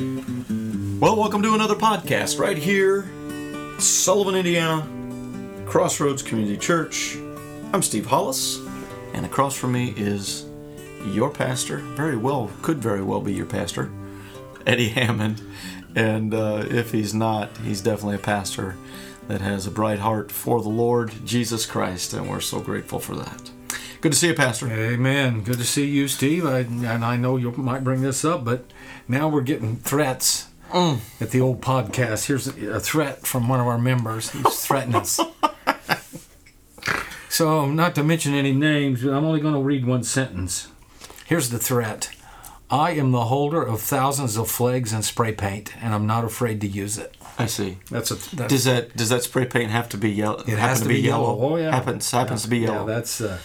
Well, welcome to another podcast right here, Sullivan, Indiana, Crossroads Community Church. I'm Steve Hollis, and across from me is your pastor, very well, could very well be your pastor, Eddie Hammond. And uh, if he's not, he's definitely a pastor that has a bright heart for the Lord Jesus Christ, and we're so grateful for that. Good to see you, Pastor. Amen. Good to see you, Steve. I, and I know you might bring this up, but now we're getting threats Mm. at the old podcast. Here's a, threat from one of our members. He's threatening us. so, not to mention any names, but I'm only going to read one sentence. Here's the threat I am the holder of thousands of flags and spray paint, and I'm not afraid to use it. I see. That's a that's, Does that does that spray paint have to be yellow? it has to be yellow. Oh yeah, Happens happens to be yellow. Yeah, that's uh,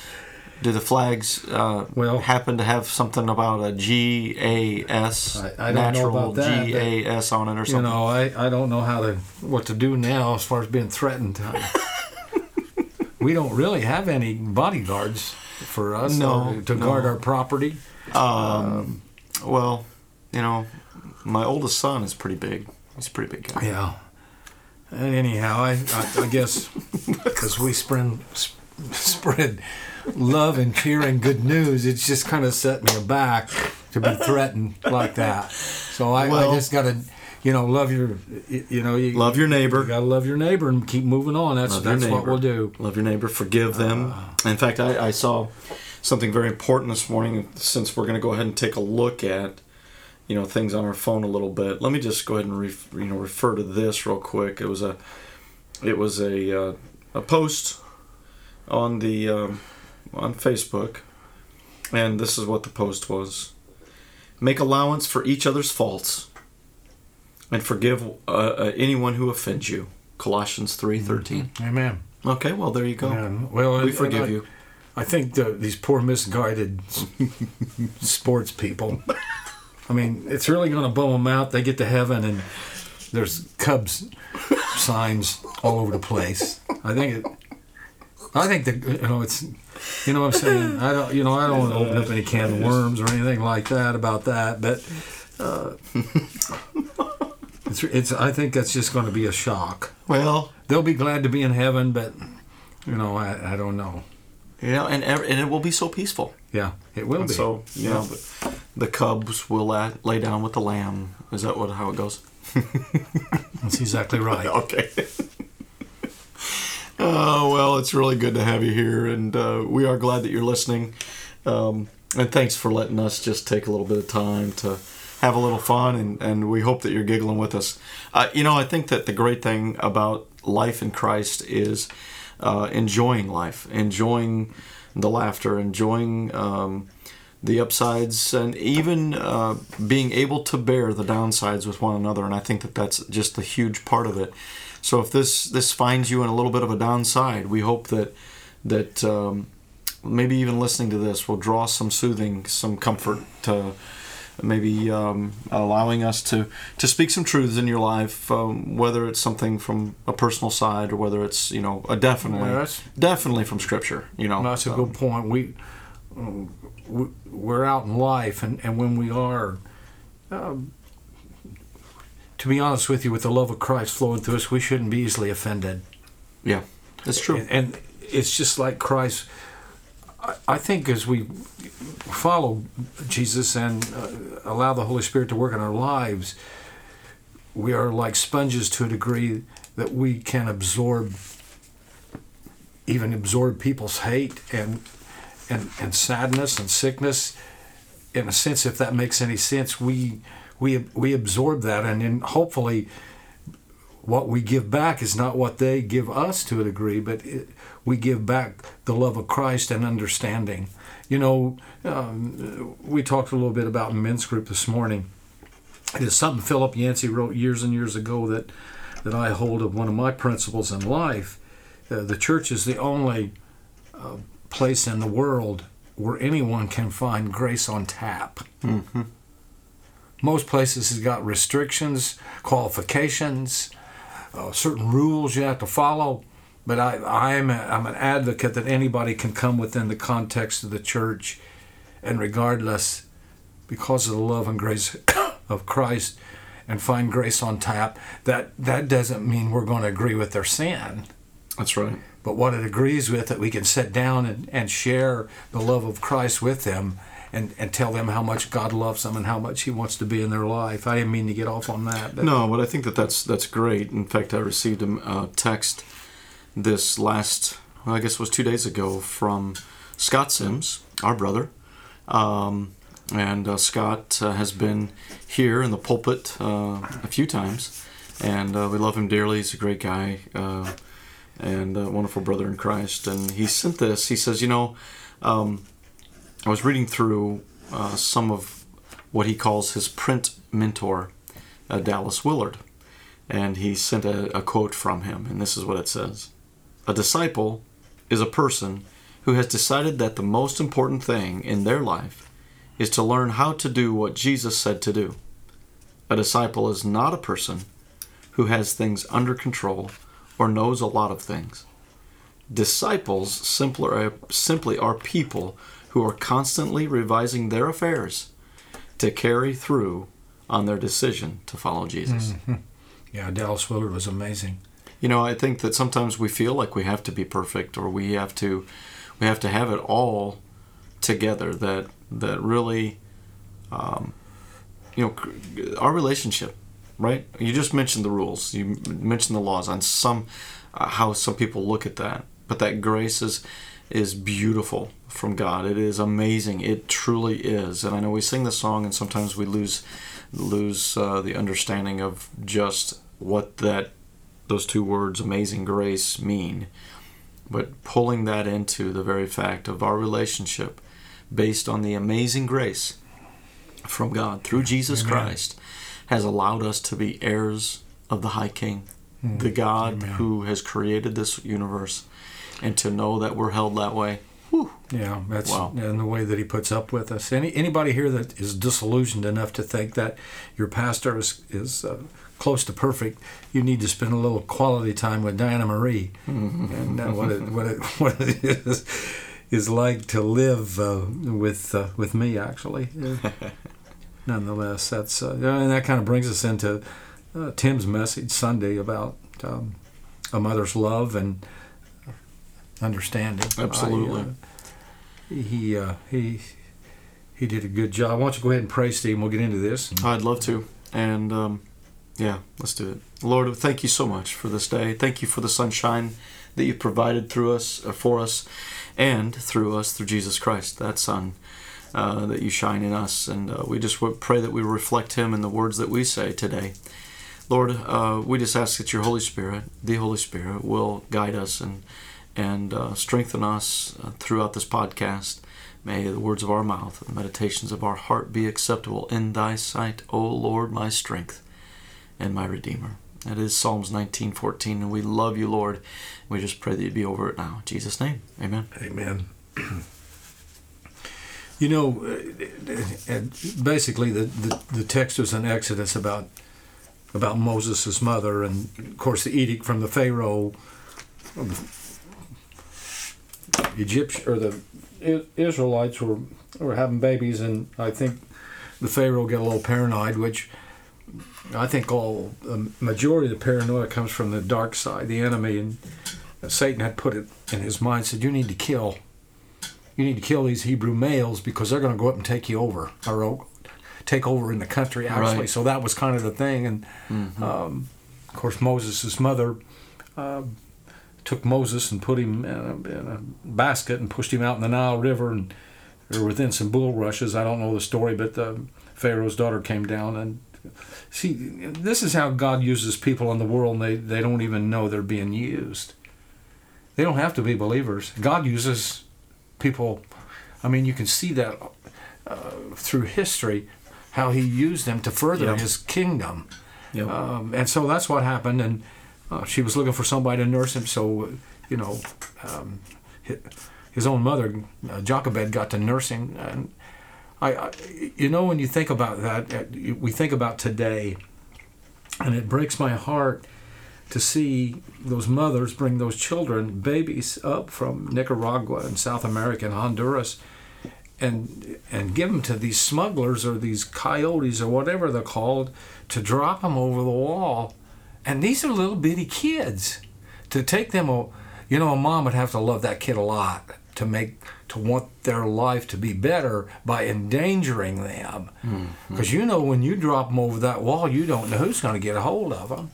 Do the flags uh, Well- happen to have something about a G A S I- I natural about that, but- G A S on it or something? you know I, I don't know how to what to do now as far as being threatened. we don't really have any bodyguards for us No, or to no. guard our property. um, well, you know, my oldest son is pretty big. He's a pretty big guy. Yeah. Anyhow, I I, I guess because we spread spread love and cheer and good news, it's just kind of set me aback to be threatened like that. So I, Well- I just got to, you know, love your, you, you know, you, Love your You neighbor. gotta love your neighbor and keep moving on. That's Love that's what we'll do. Love your neighbor. Forgive them. In fact, I, I saw something very important this morning. Since we're going to go ahead and take a look at, you know, things on our phone a little bit. Let me just go ahead and ref, you know refer to this real quick. It was a, it was a uh, a post on the um, on Facebook, and this is what the post was: Make allowance for each other's faults, and forgive uh, uh, anyone who offends you. Colossians three thirteen. Amen. Okay, well there you go. Well, We forgive I, you. I think the, these poor misguided sports people. I mean, it's really going to bum them out. They get to heaven and there's Cubs signs all over the place. I think it. I think that you know it's. You know what I'm saying? I don't. You know I don't want to open up any can of worms or anything like that about that. But uh, it's. It's. I think that's just going to be a shock. Well, They'll be glad to be in heaven, but you know I. I don't know. you know, and and it will be so peaceful. Yeah, it will And be. so you know, the, the Cubs will la- lay down with the lamb. Is that what how it goes? That's exactly right. Okay. Oh well, it's really good to have you here, and uh, we are glad that you're listening. Um, and thanks for letting us just take a little bit of time to have a little fun, and, and we hope that you're giggling with us. Uh, you know, I think that the great thing about life in Christ is uh, enjoying life, enjoying the laughter, enjoying um, the upsides, and even uh, being able to bear the downsides with one another. And I think that that's just a huge part of it. So if this this finds you in a little bit of a downside, we hope that that um, maybe even listening to this will draw some soothing, some comfort to maybe um, allowing us to to speak some truths in your life, um, whether it's something from a personal side or whether it's you know a definitely Yeah, definitely from Scripture. You know, That's a good point. We, um, we we're out in life, and, and when we are, um, to be honest with you, with the love of Christ flowing through us, we shouldn't be easily offended. Yeah, that's true. And, and it's just like Christ. I, I think as we follow Jesus and uh, allow the Holy Spirit to work in our lives, we are like sponges to a degree that we can absorb, even absorb people's hate and and, and sadness and sickness. In a sense, if that makes any sense, we we we absorb that, and then hopefully what we give back is not what they give us to a degree, but it, we give back the love of Christ and understanding. You know, um, we talked a little bit about men's group this morning. It is something Philip Yancey wrote years and years ago that that I hold of one of my principles in life. Uh, the church is the only uh, place in the world where anyone can find grace on tap. hmm Most places has got restrictions, qualifications, uh, certain rules you have to follow. But I, I'm, a, I'm an advocate that anybody can come within the context of the church, and regardless, because of the love and grace of Christ, and find grace on tap, that that doesn't mean we're going to agree with their sin. That's right. But what it agrees with, that we can sit down and, and share the love of Christ with them and, and tell them how much God loves them and how much He wants to be in their life. I didn't mean to get off on that. But No, but I think that that's that's great. In fact, I received a text this last, well, I guess it was two days ago, from Scott Sims, our brother. Um, and uh, Scott uh, has been here in the pulpit uh, a few times, and uh, we love him dearly. He's a great guy uh, and a wonderful brother in Christ. And he sent this. He says, You know, um, I was reading through uh, some of what he calls his print mentor, uh, Dallas Willard, and he sent a, a quote from him, and this is what it says A disciple is a person who has decided that the most important thing in their life is to learn how to do what Jesus said to do. A disciple is not a person who has things under control or knows a lot of things. Disciples are, simply are people who are constantly revising their affairs to carry through on their decision to follow Jesus. yeah, Dallas Willard was amazing. You know, I think that sometimes we feel like we have to be perfect or we have to we have to have it all together that that really um, you know our relationship right you just mentioned the rules you mentioned the laws on some uh, how some people look at that but that grace is is beautiful from God. It is amazing. It truly is. And I know we sing the song and sometimes we lose lose uh, the understanding of just what that those two words amazing grace mean. But pulling that into the very fact of our relationship based on the amazing grace from God through Jesus Amen. Christ has allowed us to be heirs of the High King, the God Amen. who has created this universe, and to know that we're held that way. Whew. Yeah, that's Wow. and the way that he puts up with us. Any anybody here that is disillusioned enough to think that your pastor is is uh, close to perfect, you need to spend a little quality time with Diana Marie, and uh, what it what it what it is is like to live uh, with uh, with me actually. Nonetheless, that's uh, and that kind of brings us into uh, Tim's message Sunday about um, a mother's love and understanding. I, uh, Absolutely. he uh, he he did a good job. Why don't you go ahead and pray, Steve? and We'll get into this. I'd love to. And um, yeah, let's do it. Lord, thank you so much for this day. Thank you for the sunshine that you provided through us, uh, for us, and through us, through Jesus Christ, that Son uh, that you shine in us. And uh, we just w- pray that we reflect Him in the words that we say today. Lord, uh, we just ask that your Holy Spirit, the Holy Spirit, will guide us and and uh, strengthen us uh, throughout this podcast. May the words of our mouth and the meditations of our heart be acceptable in thy sight, O Lord, my strength and my Redeemer. That is Psalms 19:14, and we love you, Lord. We just pray that you be over it now. In Jesus' name, amen. Amen. You know, uh, basically the, the, the text is in Exodus about about Moses' mother, and of course the edict from the Pharaoh, Egyptian or the Israelites were were having babies, and I think the Pharaoh got a little paranoid, which I think all the majority of the paranoia comes from the dark side, the enemy, and Satan had put it in his mind, said, "You need to kill." you need to kill these Hebrew males because they're going to go up and take you over or take over in the country actually. Right. So that was kind of the thing. And um, of course, Moses' mother uh, took Moses and put him in a, in a basket and pushed him out in the Nile River and or within some bulrushes. I don't know the story, but the Pharaoh's daughter came down and. See, this is how God uses people in the world, and they, they don't even know they're being used. They don't have to be believers. God uses people i mean you can see that uh, through history how he used them to further Yep. his kingdom Yep. um, and so that's what happened and uh, she was looking for somebody to nurse him so you know um, his own mother uh, jochebed got to nursing. and I, I you know when you think about that uh, we think about today and it breaks my heart to see those mothers bring those children, babies, up from Nicaragua and South America and Honduras, and and give them to these smugglers or these coyotes or whatever they're called to drop them over the wall. And these are little bitty kids. To take them, a, you know, a mom would have to love that kid a lot to make to want their life to be better by endangering them. Mm-hmm. Because you know, when you drop them over that wall, you don't know who's going to get a hold of them.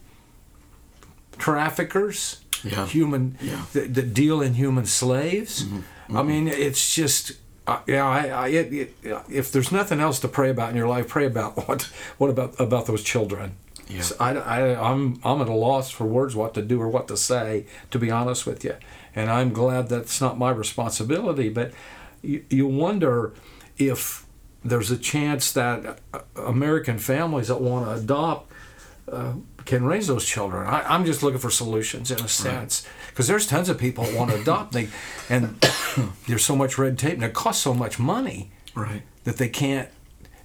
Traffickers, Yeah. human Yeah. that, that deal in human slaves. Mm-hmm. Mm-hmm. I mean, it's just. Uh, yeah, I, I it, it, if there's nothing else to pray about in your life, pray about what what about about those children. Yeah. So I, I, I'm I'm at a loss for words what to do or what to say. To be honest with you, and I'm glad that's not my responsibility. But you, you wonder if there's a chance that uh, American families that want to adopt uh, can raise those children. I, I'm just looking for solutions in a sense because there's tons of people that want to adopt, they, and there's so much red tape and it costs so much money Right. that they can't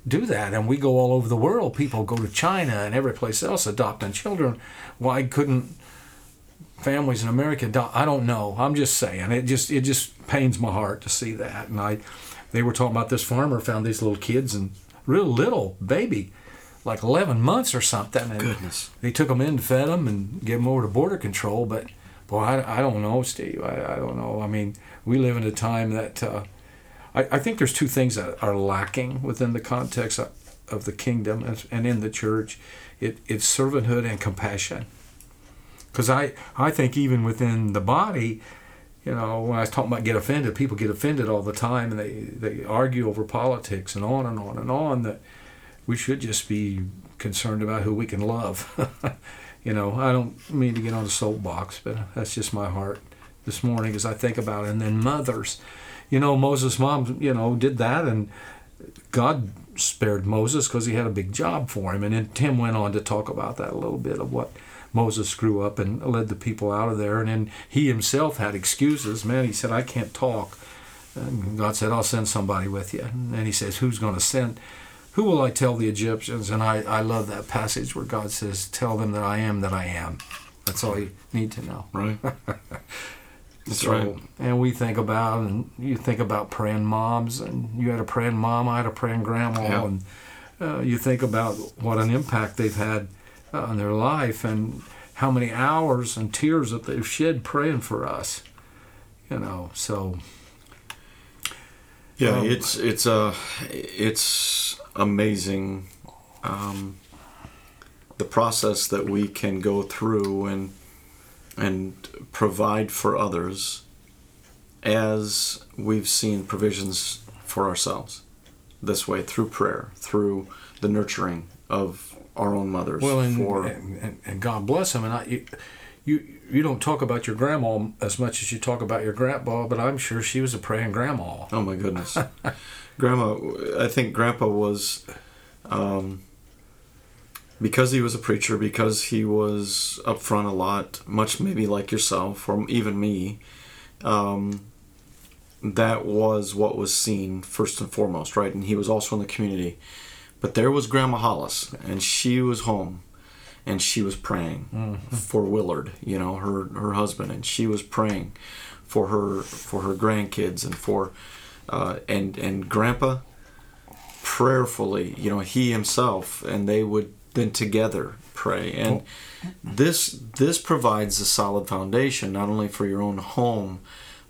do that. And we go all over the world. People go to China and every place else adopting children. Why couldn't families in America adopt? I don't know. I'm just saying. It just it just pains my heart to see that. And I, they were talking about this farmer found these little kids and real little baby, like 11 months or something. And Goodness. They took them in, fed them, and gave them over to border control. But boy, I, I don't know, Steve. I, I don't know. I mean, we live in a time that. Uh, I, I think there's two things that are lacking within the context of, the kingdom and, and in the church. It, it's servanthood and compassion. Because I, I think even within the body, you know, when I was talking about get offended, people get offended all the time and they, they argue over politics and on and on and on that we should just be concerned about who we can love. you know, I don't mean to get on a soapbox, but that's just my heart this morning as I think about it. And then mothers, you know, Moses' mom, you know, did that, and God spared Moses because he had a big job for him. And then Tim went on to talk about that a little bit of what Moses grew up and led the people out of there. And then he himself had excuses. Man, he said, I can't talk. And God said, I'll send somebody with you. And he says, Who's going to send? Who will I tell the Egyptians? And I, I love that passage where God says, Tell them that I am that I am. That's all you need to know. Right. That's So, right. And we think about, and you think about praying moms, and you had a praying mom, I had a praying grandma, Yeah. and uh, you think about what an impact they've had uh, on their life, and how many hours and tears that they've shed praying for us. You know, so Yeah, Um, it's it's uh it's amazing um, the process that we can go through and and provide for others as we've seen provisions for ourselves this way through prayer through the nurturing of our own mothers well, and, for and, and, God bless them. And I, you, you, you don't talk about your grandma as much as you talk about your grandpa, but I'm sure she was a praying grandma. Oh my goodness, Grandma! I think Grandpa was, um, because he was a preacher, because he was up front a lot, much maybe like yourself or even me. Um, that was what was seen first and foremost, right? And he was also in the community. But there was Grandma Hollis, and she was home, and she was praying for Willard, you know, her her husband, and she was praying for her for her grandkids and for uh, and and Grandpa prayerfully, you know, he himself, and they would then together pray. And this this provides a solid foundation not only for your own home,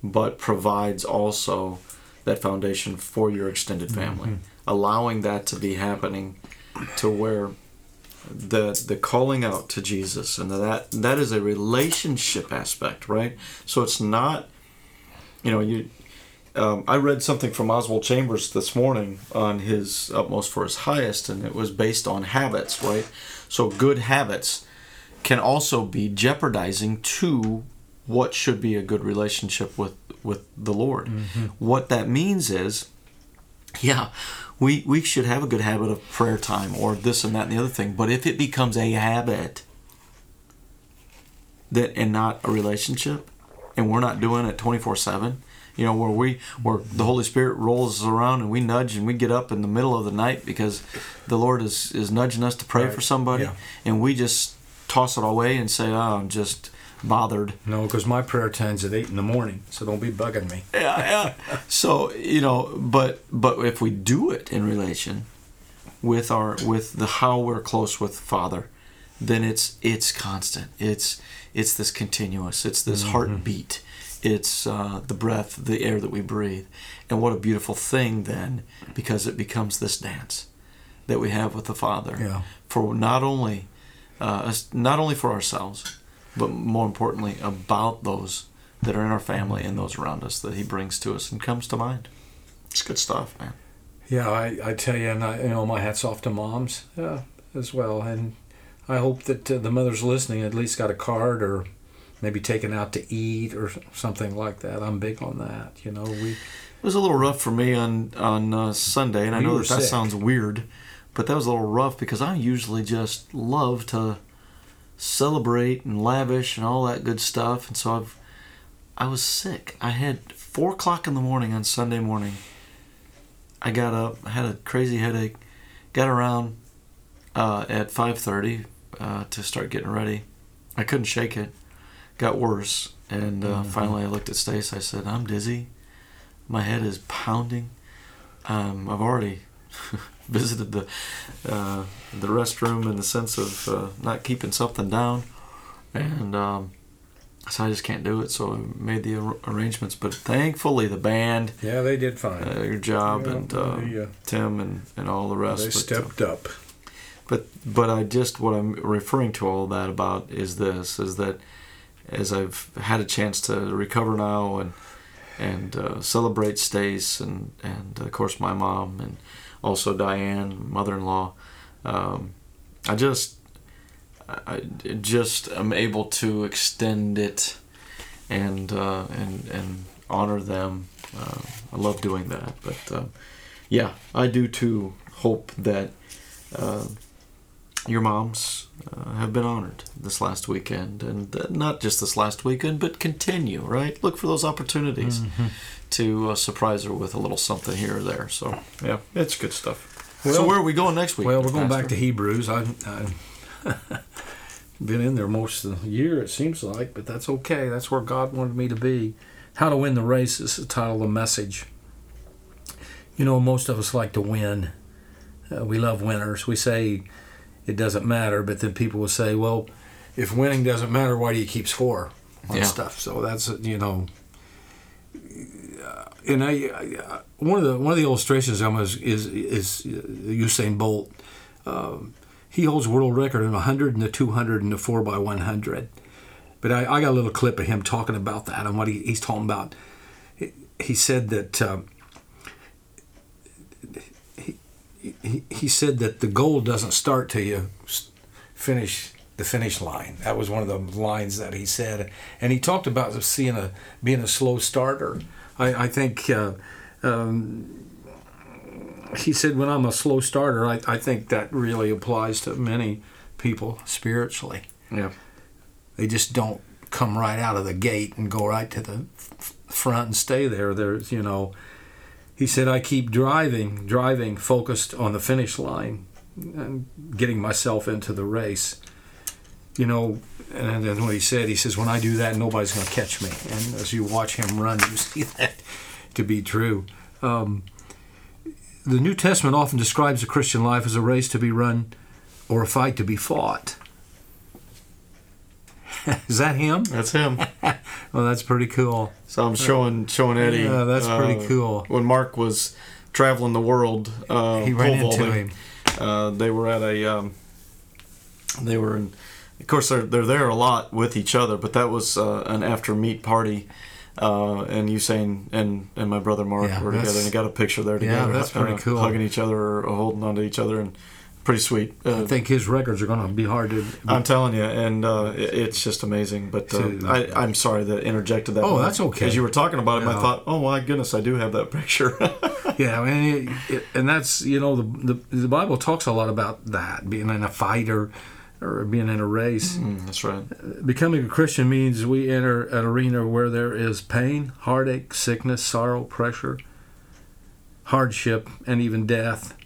but provides also that foundation for your extended mm-hmm. family, allowing that to be happening to where the the calling out to Jesus and that that is a relationship aspect, right? So it's not, you know, you. Um, I read something from Oswald Chambers this morning on his utmost for his highest, and it was based on habits, right? So good habits can also be jeopardizing to what should be a good relationship with with the Lord. What that means is, yeah, we we should have a good habit of prayer time or this and that and the other thing. But if it becomes a habit that and not a relationship, and we're not doing it twenty four seven, you know, where we where the Holy Spirit rolls us around and we nudge and we get up in the middle of the night because the Lord is is nudging us to pray Right. for somebody, Yeah. and we just toss it away and say, "Oh, I'm just bothered. No, because my prayer time's at eight in the morning, so don't be bugging me. Yeah, yeah. so you know, but but if we do it in relation with our with the how we're close with Father, then it's it's constant. It's it's this continuous. It's this mm-hmm. heartbeat. It's uh, the breath, the air that we breathe, and what a beautiful thing then, because it becomes this dance that we have with the Father Yeah. for not only uh, us, not only for ourselves, but more importantly about those that are in our family and those around us that He brings to us and comes to mind. It's good stuff, man. Yeah, I, I tell you, and I, you know, my hat's off to moms uh, as well, and I hope that uh, the mothers listening at least got a card or maybe taken out to eat or something like that. I'm big on that. You know, we It was a little rough for me on on uh, Sunday, and I know that that sounds weird, but that was a little rough because I usually just love to celebrate and lavish and all that good stuff, and so I've I was sick. I had four o'clock in the morning on Sunday morning. I got up, I had a crazy headache, got around uh, at five thirty uh, to start getting ready. I couldn't shake it. Got worse, and uh, Mhm. finally I looked at Stace. I said, "I'm dizzy. My head is pounding. Um, I've already visited the uh, the restroom in the sense of uh, not keeping something down, and um, so I just can't do it. So I made the ar- arrangements. But thankfully, the band, yeah, they did fine. uh, your job, Yeah, and uh, they, uh, Tim, and, and all the rest. they but, uh, stepped up. but but I just what I'm referring to all that about is this is that as I've had a chance to recover now and and uh, celebrate Stace and and of course my mom and also Diane mother-in-law. Um, I just I just am able to extend it and uh, and and honor them. Uh, I love doing that but uh, yeah I do too hope that uh, your moms uh, have been honored this last weekend, and uh, not just this last weekend, but continue. Right, look for those opportunities Mm-hmm. to uh, surprise her with a little something here or there. So yeah, it's good stuff. so where are we going next week? Well, we're going back to Hebrews. I've, I've been in there most of the year, it seems like, but that's okay. That's where God wanted me to be. How to Win the Race is the title of the message. You know, most of us like to win. Uh, we love winners. We say it doesn't matter, but then people will say, well, if winning doesn't matter, why do you keep score on Yeah. stuff? So that's, you know. uh, And I, I, one of the one of the illustrations I'm is is, is Usain Bolt. Um, he holds world record in 100 and the 200 and the 4 by 100 but I, I got a little clip of him talking about that and what he, he's talking about he, he said that um, he, he, said that the goal doesn't start till you finish the finish line that was one of the lines that he said and he talked about seeing a being a slow starter I, I think uh, um, he said, when I'm a slow starter, I, I think that really applies to many people spiritually. Yeah, They just don't come right out of the gate and go right to the f- front and stay there. There's, you know, he said, I keep driving, driving, focused on the finish line and getting myself into the race. You know, and then what he said, he says, when I do that, nobody's going to catch me. And as you watch him run, you see that to be true. Um, the New Testament often describes the Christian life as a race to be run or a fight to be fought. Is that him? that's him. Well, that's pretty cool. So I'm showing showing Eddie. Yeah, that's pretty uh, cool. When Mark was traveling the world, uh, He ran into vaulting, him. Uh, they were at a. Um, they were in. Of course, they're they're there a lot with each other, but that was uh, an after meet party. Uh, and Usain and and my brother Mark Yeah, were together, and they got a picture there together. Yeah, that's pretty uh, cool. Hugging each other or holding onto each other, and pretty sweet. Uh, I think his records are going to be hard to. I'm telling you, and uh, it's just amazing. But uh, I, I'm sorry that interjected that. Oh, Mark. that's okay. As you were talking about it, I thought, oh my goodness, I do have that picture. yeah, and it, it, and that's you know the, the the Bible talks a lot about that being in a fight or or being in a race. Mm, that's right. Becoming a Christian means we enter an arena where there is pain, heartache, sickness, sorrow, pressure, hardship, and even death.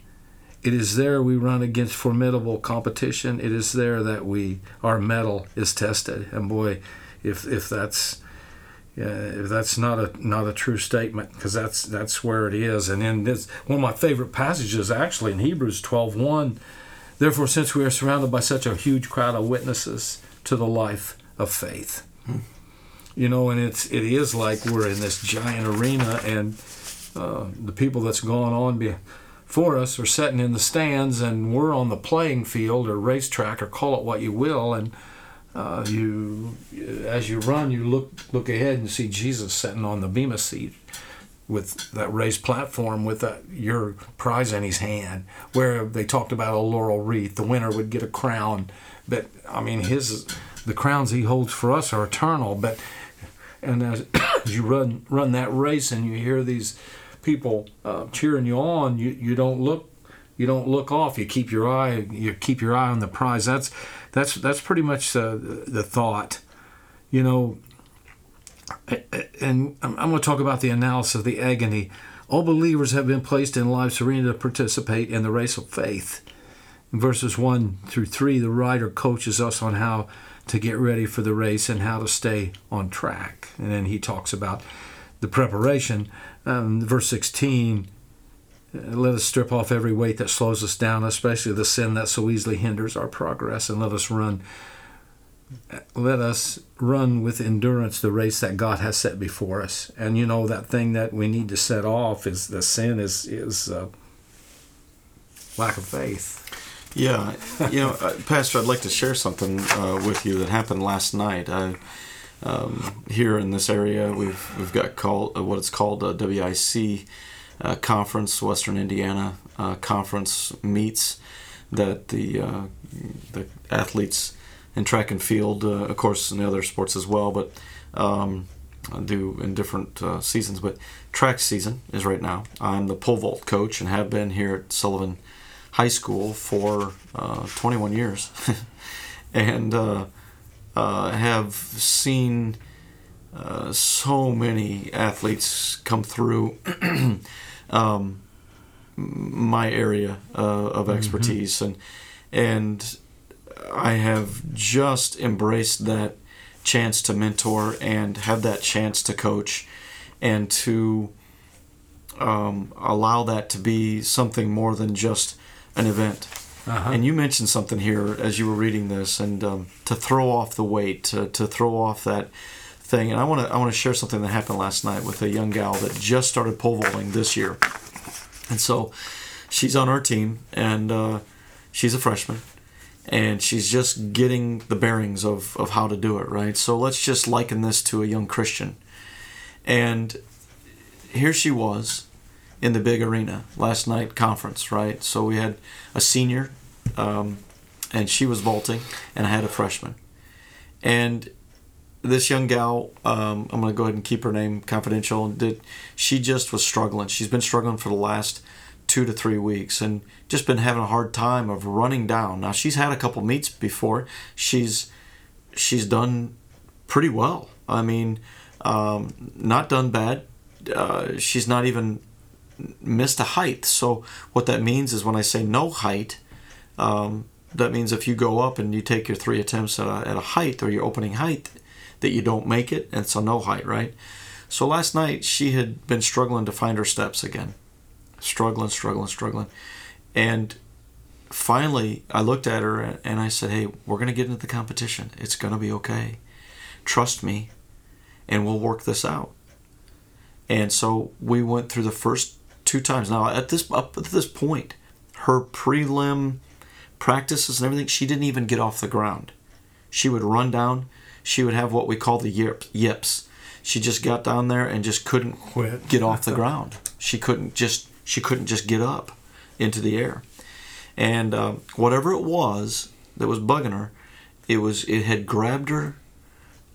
It is there we run against formidable competition. It is there that we our mettle is tested. And boy, if if that's uh, if that's not a not a true statement because that's that's where it is and then this one of my favorite passages actually in hebrews 12 1 therefore since we are surrounded by such a huge crowd of witnesses to the life of faith hmm. you know and it's it is like we're in this giant arena and uh, the people that's gone on before us are sitting in the stands and we're on the playing field or racetrack or call it what you will and uh, you, as you run, you look look ahead and see Jesus sitting on the bema seat with that raised platform with that, your prize in his hand. Where they talked about a laurel wreath, the winner would get a crown, but I mean his the crowns he holds for us are eternal. But and as, as you run run that race and you hear these people uh, cheering you on, you you don't look you don't look off. You keep your eye you keep your eye on the prize. That's that's that's pretty much the the thought. You know, and I'm going to talk about the analysis of the agony. All believers have been placed in life serene to participate in the race of faith. In verses 1 through 3, the writer coaches us on how to get ready for the race and how to stay on track. And then he talks about the preparation. Um, verse 16 let us strip off every weight that slows us down, especially the sin that so easily hinders our progress, and let us run. Let us run with endurance the race that God has set before us. And you know that thing that we need to set off is the sin is is uh, lack of faith. Yeah, you know, uh, Pastor, I'd like to share something uh, with you that happened last night. I, um, here in this area, we've we've got called uh, what it's called a WIC uh, conference, Western Indiana uh, conference meets that the uh, the athletes in track and field, uh, of course, in the other sports as well, but um, do in different uh, seasons. But track season is right now. I'm the pole vault coach and have been here at Sullivan High School for uh, 21 years, and have seen. Uh, so many athletes come through um, my area uh, of mm-hmm. expertise, mm-hmm. and and I have just embraced that chance to mentor and have that chance to coach, and to um, allow that to be something more than just an event. Uh-huh. And you mentioned something here as you were reading this, and um, to throw off the weight, to, to throw off that thing. And I want to I want to share something that happened last night with a young gal that just started pole vaulting this year, and so she's on our team, and uh, she's a freshman, and she's just getting the bearings of of how to do it right. So let's just liken this to a young Christian, and here she was in the big arena last night conference right. So we had a senior. Um, and she was vaulting, and I had a freshman. And this young gal, um, I'm going to go ahead and keep her name confidential. Did she just was struggling? She's been struggling for the last two to three weeks and just been having a hard time of running down. Now she's had a couple meets before. She's she's done pretty well. I mean, um, not done bad. Uh, she's not even missed a height. So what that means is when I say no height, um, that means if you go up and you take your three attempts at a, at a height or your opening height, that you don't make it, and a no height, right? So last night she had been struggling to find her steps again, struggling, struggling, struggling, and finally I looked at her and I said, "Hey, we're gonna get into the competition. It's gonna be okay. Trust me, and we'll work this out." And so we went through the first two times. Now at this up at this point, her prelim practices and everything, she didn't even get off the ground. She would run down, she would have what we call the yips. She just got down there and just couldn't Quit. get off the ground. She couldn't just she couldn't just get up into the air, and uh, whatever it was that was bugging her, it was it had grabbed her,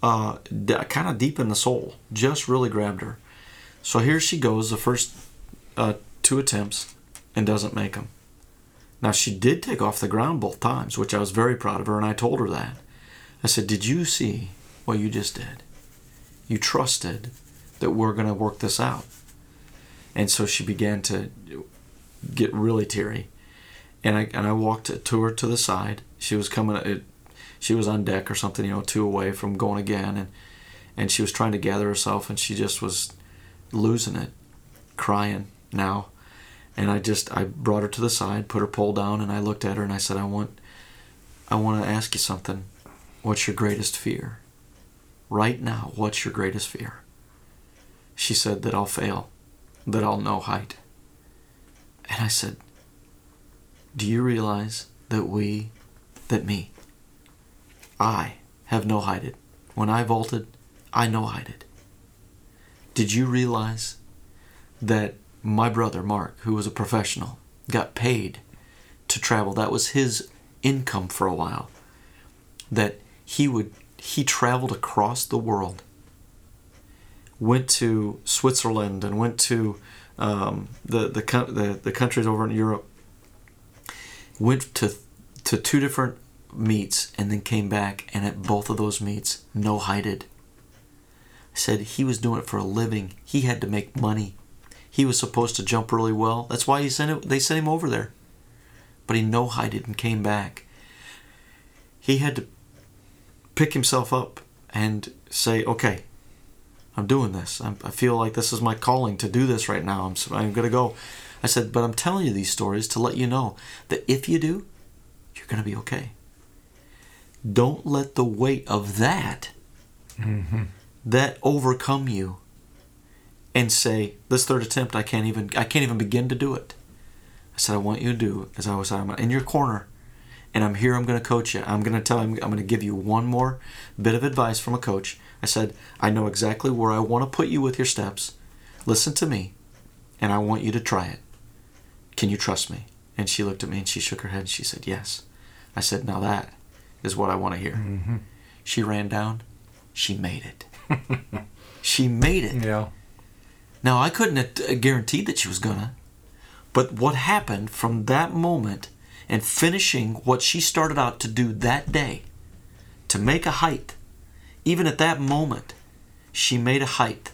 uh, kind of deep in the soul, just really grabbed her. So here she goes, the first uh, two attempts, and doesn't make them. Now she did take off the ground both times, which I was very proud of her, and I told her that. I said, Did you see what you just did? You trusted that we're going to work this out. And so she began to get really teary. And I, and I walked to her to the side. She was coming, it, she was on deck or something, you know, two away from going again, and and she was trying to gather herself, and she just was losing it, crying now, and I just I brought her to the side, put her pole down, and I looked at her and I said, I want, I want to ask you something. What's your greatest fear? Right now, what's your greatest fear? She said that I'll fail, that I'll no height. And I said, Do you realize that we, that me, I have no heighted. When I vaulted, I no heighted. Did you realize that my brother Mark, who was a professional, got paid to travel? That was his income for a while. That he would he traveled across the world, went to Switzerland and went to um, the, the the the countries over in Europe. Went to to two different meets and then came back and at both of those meets no heighted. Said he was doing it for a living. He had to make money. He was supposed to jump really well. That's why he sent it, they sent him over there. But he no heighted and came back. He had to pick himself up and say, okay, I'm doing this. I'm, i feel like this is my calling to do this right now. I'm, I'm going to go. I said, but I'm telling you these stories to let you know that if you do, you're going to be okay. Don't let the weight of that Mm-hmm. that overcome you and say, this third attempt, I can't even I can't even begin to do it. I said, I want you to do as I was I'm in your corner, and I'm here. I'm going to coach you. I'm going to tell him. I'm going to give you one more bit of advice from a coach. I said, I know exactly where I want to put you with your steps. Listen to me, and I want you to try it. Can you trust me? And she looked at me and she shook her head and she said, Yes. I said, Now that is what I want to hear. Mm-hmm. She ran down. She made it. she made it. Yeah. Now, I couldn't have uh, guaranteed that she was gonna. But what happened from that moment and finishing what she started out to do that day, to make a height, even at that moment, she made a height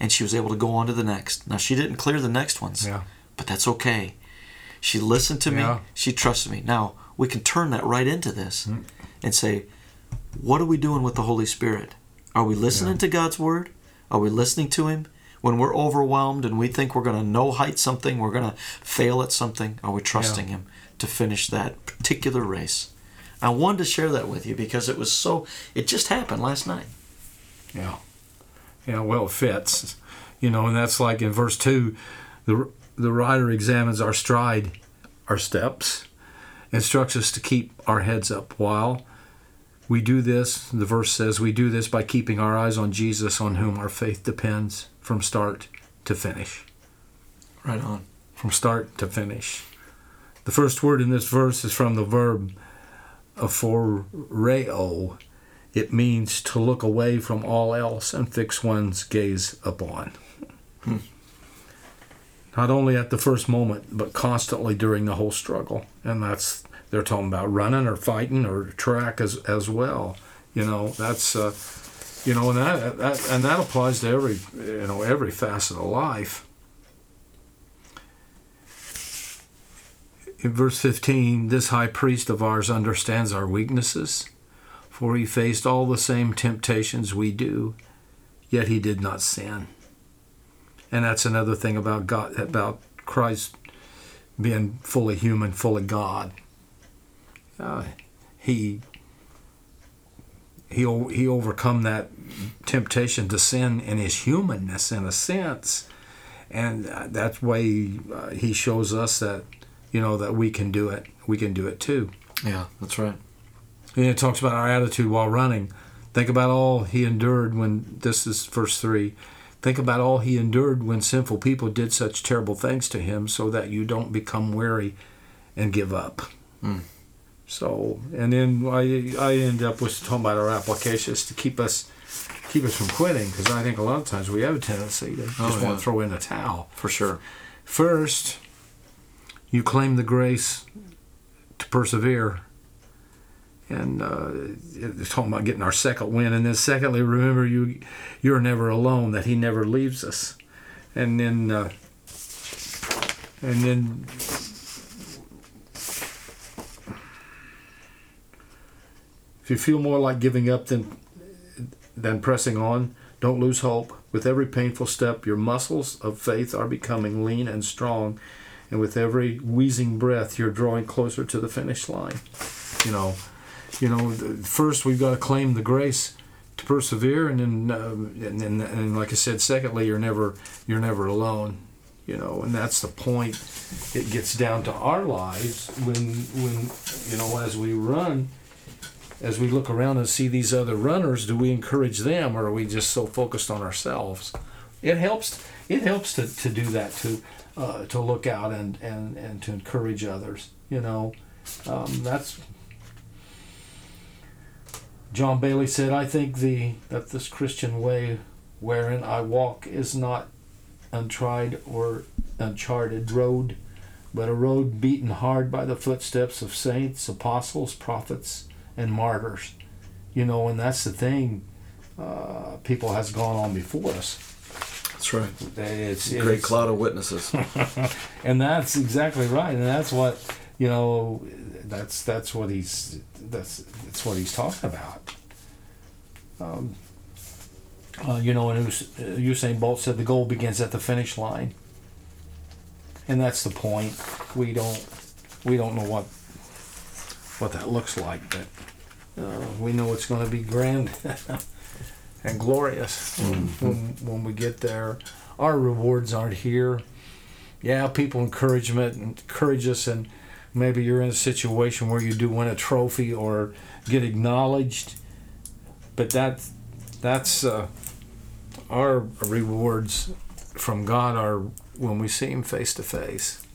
and she was able to go on to the next. Now, she didn't clear the next ones, Yeah. but that's okay. She listened to Yeah. me, she trusted me. Now, we can turn that right into this Mm. and say, what are we doing with the Holy Spirit? Are we listening Yeah. to God's Word? Are we listening to Him? When we're overwhelmed and we think we're going to no height something, we're going to fail at something, are we trusting Him to finish that particular race? I wanted to share that with you because it was so, it just happened last night. Yeah. Yeah, well, it fits. You know, and that's like in verse 2, the, the writer examines our stride, our steps, instructs us to keep our heads up while we do this. The verse says, we do this by keeping our eyes on Jesus, on whom our faith depends from start to finish. Right on. From start to finish. The first word in this verse is from the verb aphorao. It means to look away from all else and fix one's gaze upon. Hmm. Not only at the first moment, but constantly during the whole struggle. And that's they're talking about running or fighting or track as as well. You know, that's uh, you know, and that, that and that applies to every you know every facet of life. In verse 15, this high priest of ours understands our weaknesses, for he faced all the same temptations we do, yet he did not sin. And that's another thing about God, about Christ being fully human, fully God. Uh, he he he overcome that temptation to sin in his humanness, in a sense, and uh, that's why uh, he shows us that you know that we can do it. We can do it too. Yeah, that's right. And it talks about our attitude while running. Think about all he endured when this is verse three. Think about all he endured when sinful people did such terrible things to him, so that you don't become weary and give up. Mm. So, and then I I end up with talking about our applications to keep us keep us from quitting because I think a lot of times we have a tendency to just Oh, want to throw in a towel. For sure. First, you claim the grace to persevere. And uh, talking about getting our second win. And then, secondly, remember you you're never alone. That He never leaves us. And then, uh, and then, If you feel more like giving up than than pressing on, don't lose hope. With every painful step, your muscles of faith are becoming lean and strong, and with every wheezing breath, you're drawing closer to the finish line. You know, you know. First, we've got to claim the grace to persevere, and then, uh, and, and, and like I said, secondly, you're never you're never alone. You know, and that's the point. It gets down to our lives when when you know as we run as we look around and see these other runners, do we encourage them or are we just so focused on ourselves? It helps. It helps to, to do that to uh, to look out and, and, and to encourage others. You know, um, that's John Baillie said. I think the that this Christian way wherein I walk is not untried or uncharted road, but a road beaten hard by the footsteps of saints, apostles, prophets and martyrs. You know, and that's the thing. Uh, people has gone on before us. That's right. It's, Great cloud of witnesses. and that's exactly right. And that's what you know. That's that's what he's that's that's what he's talking about. Um, uh, you know, and Us- uh, Usain Bolt said the goal begins at the finish line, and that's the point. We don't we don't know what what that looks like, but uh, we know it's going to be grand and glorious when, when, when we get there. Our rewards aren't here. Yeah, people encouragement encourage us, and maybe you're in a situation where you do win a trophy or get acknowledged, but that that's uh, our rewards from God are when we see Him face to face,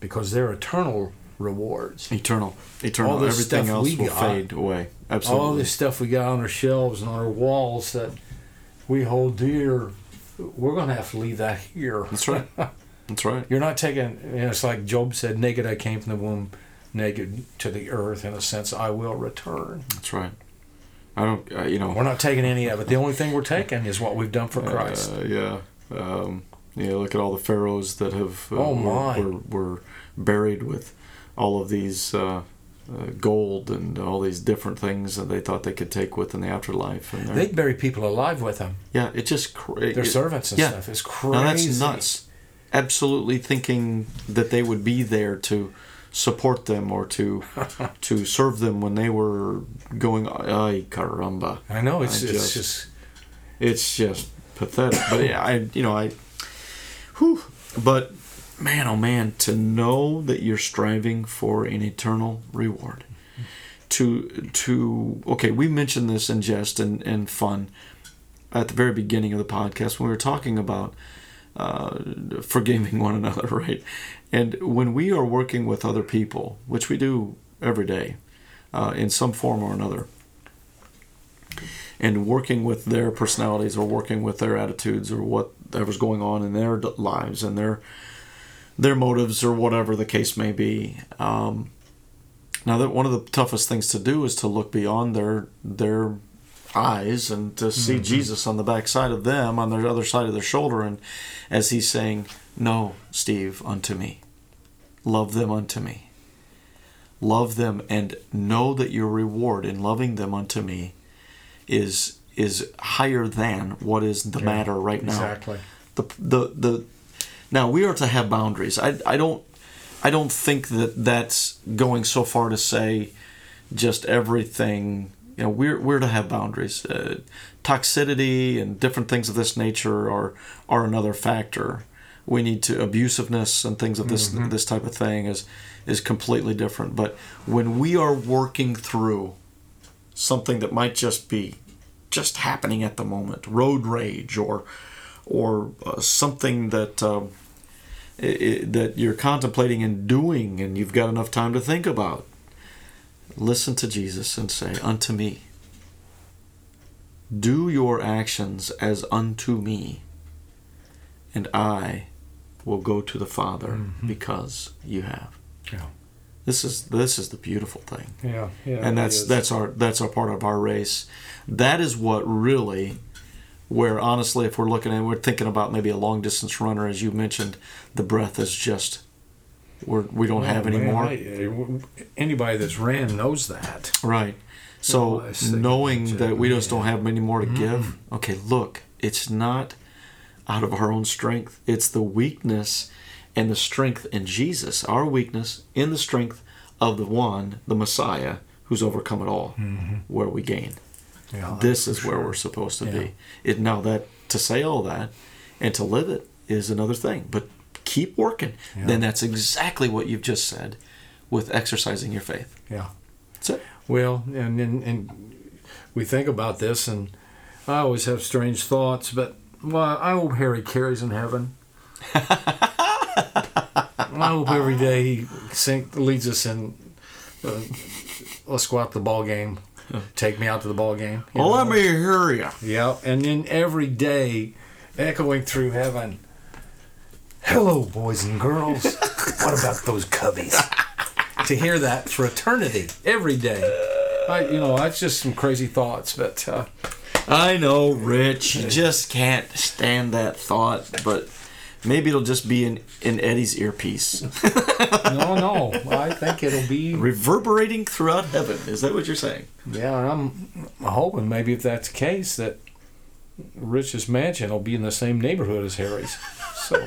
because they're eternal rewards. Eternal. Eternal. All this Everything stuff else we will got. fade away. Absolutely. all this stuff we got on our shelves and on our walls that we hold dear, we're going to have to leave that here. That's right. That's right. You're not taking, you know, it's like Job said, naked I came from the womb, naked to the earth. In a sense, I will return. That's right. I don't, uh, you know. We're not taking any of it. The only thing we're taking is what we've done for Christ. Uh, yeah. Um, yeah, look at all the pharaohs that have uh, Oh, were, my. Were, were buried with all of these uh, uh, gold and all these different things that they thought they could take with in the afterlife. And they're- they bury people alive with them. yeah, it just cra- Their servants and yeah. stuff. It's crazy. Now that's nuts. Absolutely thinking that they would be there to support them or to to serve them when they were going. Ay caramba! I know. It's, I it's just- just, It's just pathetic. But yeah, I, you know, I, whew, but man, oh man, to know that you're striving for an eternal reward. To to okay, we mentioned this in jest and, and fun at the very beginning of the podcast when we were talking about uh, forgiving one another, right? And when we are working with other people, which we do every day, uh, in some form or another, and working with their personalities or working with their attitudes or whatever's going on in their lives and their their motives or whatever the case may be. Um, now that one of the toughest things to do is to look beyond their their eyes and to see Jesus on the back side of them on the other side of their shoulder and as he's saying, "No, Steve, unto me. Love them unto me. Love them and know that your reward in loving them unto me is is higher than what is the matter right now. exactly. The the the now we are to have boundaries. I I don't I don't think that that's going so far to say just everything. You know, we're we're to have boundaries. Uh, toxicity and different things of this nature are are another factor. We need to abusiveness and things of this this type of thing is is completely different. But when we are working through something that might just be just happening at the moment, road rage or or uh, something that um, that you're contemplating and doing, and you've got enough time to think about. Listen to Jesus and say, "Unto me, do your actions as unto me, and I will go to the Father mm-hmm. because you have." Yeah. This is this is the beautiful thing Yeah. Yeah. and that's that's our that's our part of our race. That is what really, where honestly, if we're looking and we're thinking about maybe a long distance runner, as you mentioned, the breath is just we're we don't have Oh, man, anymore. Anybody that's ran knows that. Right. So Oh, knowing that we just don't have many more to Mm-hmm. give, okay, look, it's not out of our own strength. It's the weakness and the strength in Jesus, our weakness in the strength of the one, the Messiah, who's overcome it all, where we gain. Yeah, this is where sure. we're supposed to Yeah. be. It now that to say all that and to live it is another thing. But keep working. Yeah. Then that's exactly what you've just said with exercising your faith. Yeah. That's it. Well, and, and and we think about this, and I always have strange thoughts. But well, I hope Harry Caray's in heaven. I hope every day he leads us in. Uh, let's go out the ball game. Take me out to the ball game. Well, let me hear you. Yeah, and then every day, echoing through heaven. Hello, boys and girls. what about those cubbies? to hear that for eternity, every day. I, you know, that's just some crazy thoughts, but uh, I know, Rich. You just can't stand that thought, but maybe it'll just be in, in Eddie's earpiece, no, no, I think it'll be. reverberating throughout heaven. Is that what you're saying? Yeah, I'm hoping maybe if that's the case that Rich's mansion will be in the same neighborhood as Harry's. So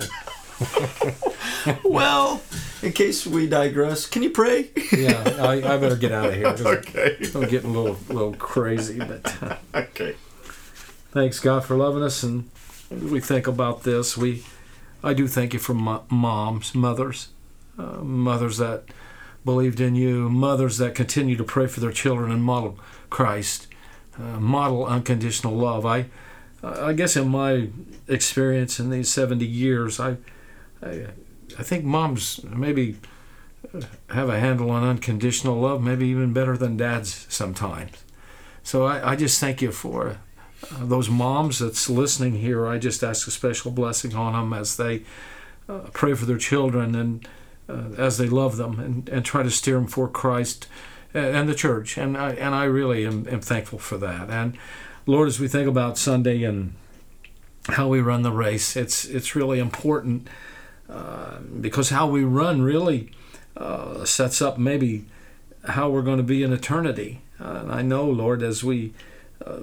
well, in case we digress, can you pray? yeah, I, I better get out of here. okay. I'm getting a little, little crazy, but. Uh, Okay. Thanks God for loving us, and we think about this. We, I do thank you for mo- moms, mothers, uh, mothers that believed in you, mothers that continue to pray for their children and model Christ, uh, model unconditional love. I, I guess in my experience in these seventy years, I, I, I think moms maybe have a handle on unconditional love, maybe even better than dads sometimes. So I, I just thank you for uh, those moms that's listening here, I just ask a special blessing on them as they uh, pray for their children and uh, as they love them and, and try to steer them for Christ and the church. And I, and I really am, am thankful for that. And Lord, as we think about Sunday and how we run the race, it's, it's really important uh, because how we run really uh, sets up maybe how we're going to be in eternity. And I know, Lord, as we uh,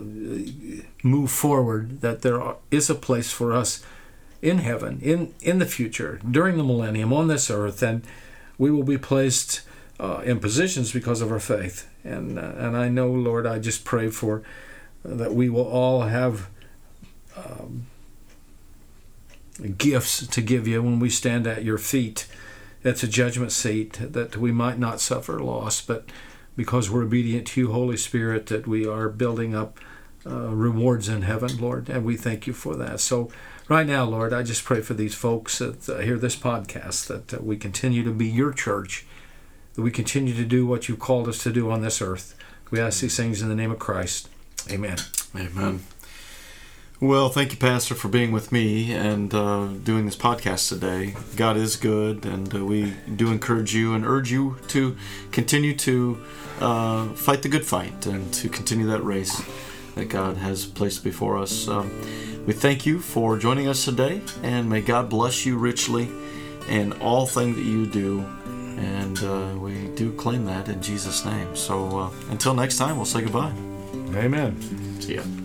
move forward, that there is a place for us in heaven, in in the future, during the millennium on this earth, and we will be placed uh, in positions because of our faith. And uh, and I know, Lord, I just pray for uh, that we will all have. Um, gifts to give you when we stand at your feet. It's a judgment seat that we might not suffer loss, but because we're obedient to you, Holy Spirit, that we are building up uh, rewards in heaven, Lord, and we thank you for that. So, right now, Lord, I just pray for these folks that uh, hear this podcast that uh, we continue to be your church, that we continue to do what you've called us to do on this earth. We ask these things in the name of Christ. Amen. Amen. Well, thank you, Pastor, for being with me and uh, doing this podcast today. God is good, and uh, we do encourage you and urge you to continue to uh, fight the good fight and to continue that race that God has placed before us. Um, we thank you for joining us today, and may God bless you richly in all thing that you do. And uh, we do claim that in Jesus' name. So uh, until next time, we'll say goodbye. Amen. See ya.